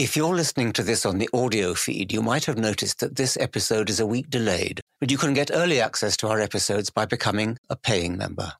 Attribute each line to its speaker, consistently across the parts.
Speaker 1: If you're listening to this on the audio feed, you might have noticed that this episode is a week delayed, but you can get early access to our episodes by becoming a paying member.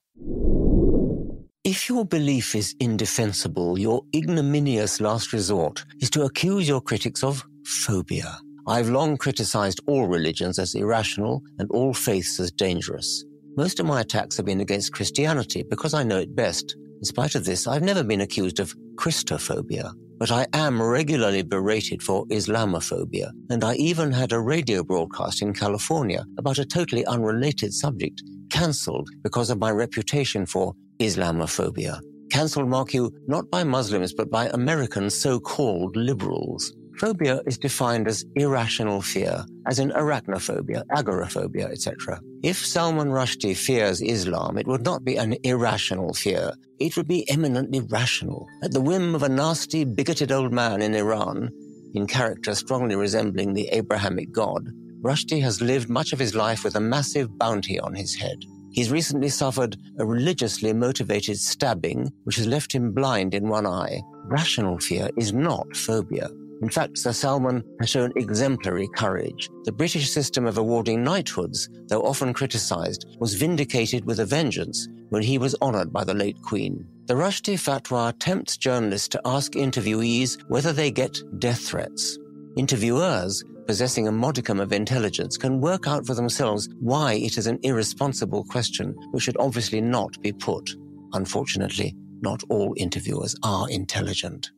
Speaker 1: If your belief is indefensible, your ignominious last resort is to accuse your critics of phobia. I've long criticized all religions as irrational and all faiths as dangerous. Most of my attacks have been against Christianity because I know it best. In spite of this, I've never been accused of Christophobia but I am regularly berated for Islamophobia, and I even had a radio broadcast in California about a totally unrelated subject cancelled because of my reputation for Islamophobia. Cancelled, mark you, not by Muslims, but by American so-called liberals. Phobia is defined as irrational fear, as in arachnophobia, agoraphobia, etc. If Salman Rushdie fears Islam, it would not be an irrational fear. It would be eminently rational. At the whim of a nasty, bigoted old man in Iran, in character strongly resembling the Abrahamic God, Rushdie has lived much of his life with a massive bounty on his head. He's recently suffered a religiously motivated stabbing, which has left him blind in one eye. Rational fear is not phobia. In fact, Sir Salman has shown exemplary courage. The British system of awarding knighthoods, though often criticised, was vindicated with a vengeance when he was honoured by the late Queen. The Rushdie fatwa tempts journalists to ask interviewees whether they get death threats. Interviewers, possessing a modicum of intelligence, can work out for themselves why it is an irresponsible question which should obviously not be put. Unfortunately, not all interviewers are intelligent.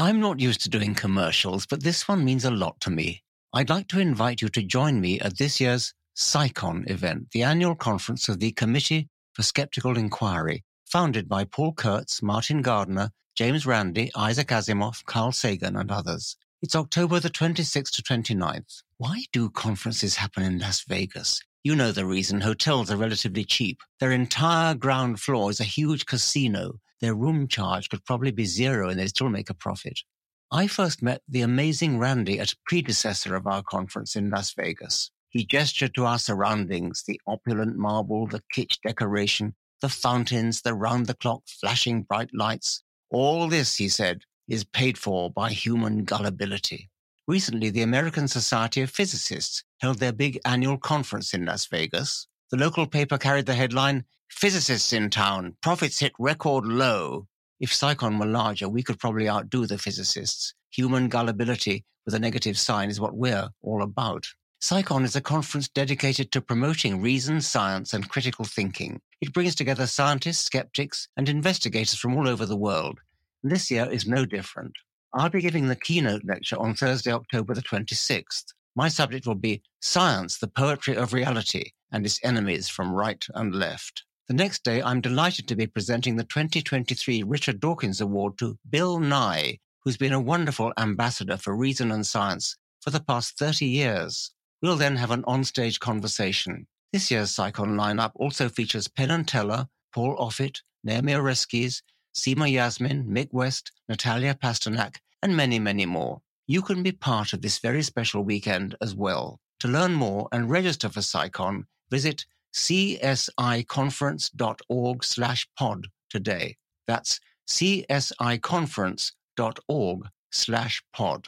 Speaker 1: I'm not used to doing commercials, but this one means a lot to me. I'd like to invite you to join me at this year's CSICon event, the annual conference of the Committee for Skeptical Inquiry, founded by Paul Kurtz, Martin Gardner, James Randi, Isaac Asimov, Carl Sagan, and others. It's October the 26th to 29th. Why do conferences happen in Las Vegas? You know the reason. Hotels are relatively cheap. Their entire ground floor is a huge casino their room charge could probably be zero and they'd still make a profit. I first met the amazing Randi at a predecessor of our conference in Las Vegas. He gestured to our surroundings, the opulent marble, the kitsch decoration, the fountains, the round the clock flashing bright lights. All this, he said, is paid for by human gullibility. Recently, the American Society of Physicists held their big annual conference in Las Vegas. The local paper carried the headline, Physicists in town, profits hit record low. If CSICon were larger, we could probably outdo the physicists. Human gullibility with a negative sign is what we're all about. CSICon is a conference dedicated to promoting reason, science, and critical thinking. It brings together scientists, skeptics, and investigators from all over the world. This year is no different. I'll be giving the keynote lecture on Thursday, October the 26th. My subject will be Science, the Poetry of Reality, and its enemies from right and left. The next day, I'm delighted to be presenting the 2023 Richard Dawkins Award to Bill Nye, who's been a wonderful ambassador for reason and science for the past 30 years. We'll then have an onstage conversation. This year's CSICon lineup also features Penn and Teller, Paul Offit, Naomi Oreskes, Seema Yasmin, Mick West, Natalia Pasternak, and many, many more. You can be part of this very special weekend as well. To learn more and register for CSICon, visit csiconference.org slash pod today. That's csiconference.org slash pod.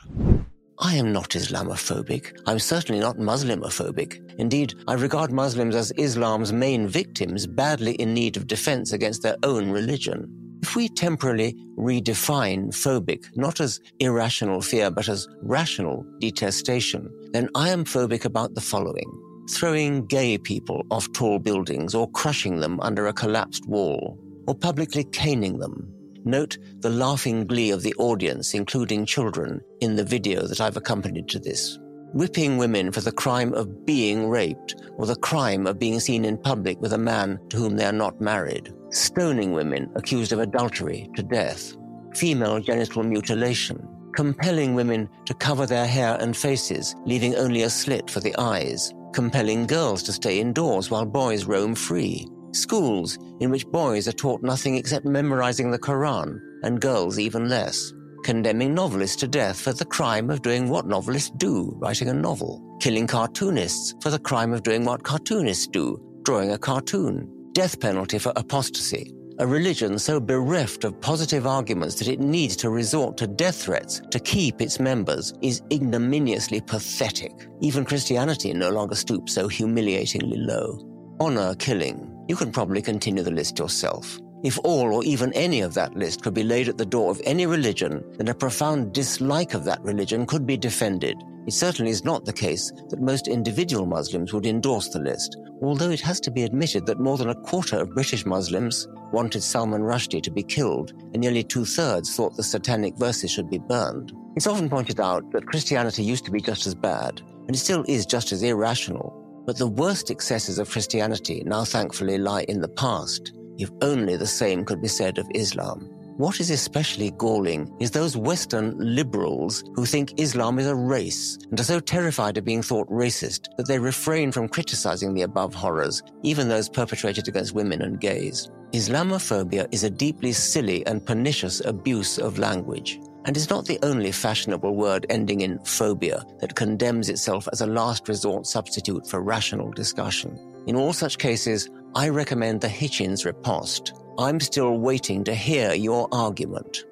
Speaker 1: I am not Islamophobic. I'm certainly not Muslimophobic. Indeed, I regard Muslims as Islam's main victims badly in need of defense against their own religion. If we temporarily redefine phobic not as irrational fear but as rational detestation, then I am phobic about the following throwing gay people off tall buildings or crushing them under a collapsed wall, or publicly caning them. Note the laughing glee of the audience, including children, in the video that I've accompanied to this. Whipping women for the crime of being raped, or the crime of being seen in public with a man to whom they are not married. Stoning women accused of adultery to death. Female genital mutilation. Compelling women to cover their hair and faces, leaving only a slit for the eyes compelling girls to stay indoors while boys roam free, schools in which boys are taught nothing except memorizing the Quran, and girls even less, condemning novelists to death for the crime of doing what novelists do, writing a novel, killing cartoonists for the crime of doing what cartoonists do, drawing a cartoon, death penalty for apostasy, a religion so bereft of positive arguments that it needs to resort to death threats to keep its members is ignominiously pathetic. Even Christianity no longer stoops so humiliatingly low. Honor killing. You can probably continue the list yourself. If all or even any of that list could be laid at the door of any religion, then a profound dislike of that religion could be defended. It certainly is not the case that most individual Muslims would endorse the list, although it has to be admitted that more than a quarter of British Muslims wanted Salman Rushdie to be killed, and nearly two thirds thought the satanic verses should be burned. It's often pointed out that Christianity used to be just as bad, and it still is just as irrational. But the worst excesses of Christianity now thankfully lie in the past, if only the same could be said of Islam. What is especially galling is those Western liberals who think Islam is a race and are so terrified of being thought racist that they refrain from criticizing the above horrors, even those perpetrated against women and gays. Islamophobia is a deeply silly and pernicious abuse of language, and is not the only fashionable word ending in phobia that condemns itself as a last resort substitute for rational discussion. In all such cases, I recommend the Hitchens riposte. I'm still waiting to hear your argument.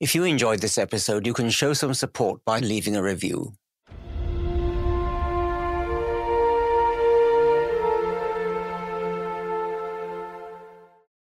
Speaker 1: If you enjoyed this episode, you can show some support by leaving a review.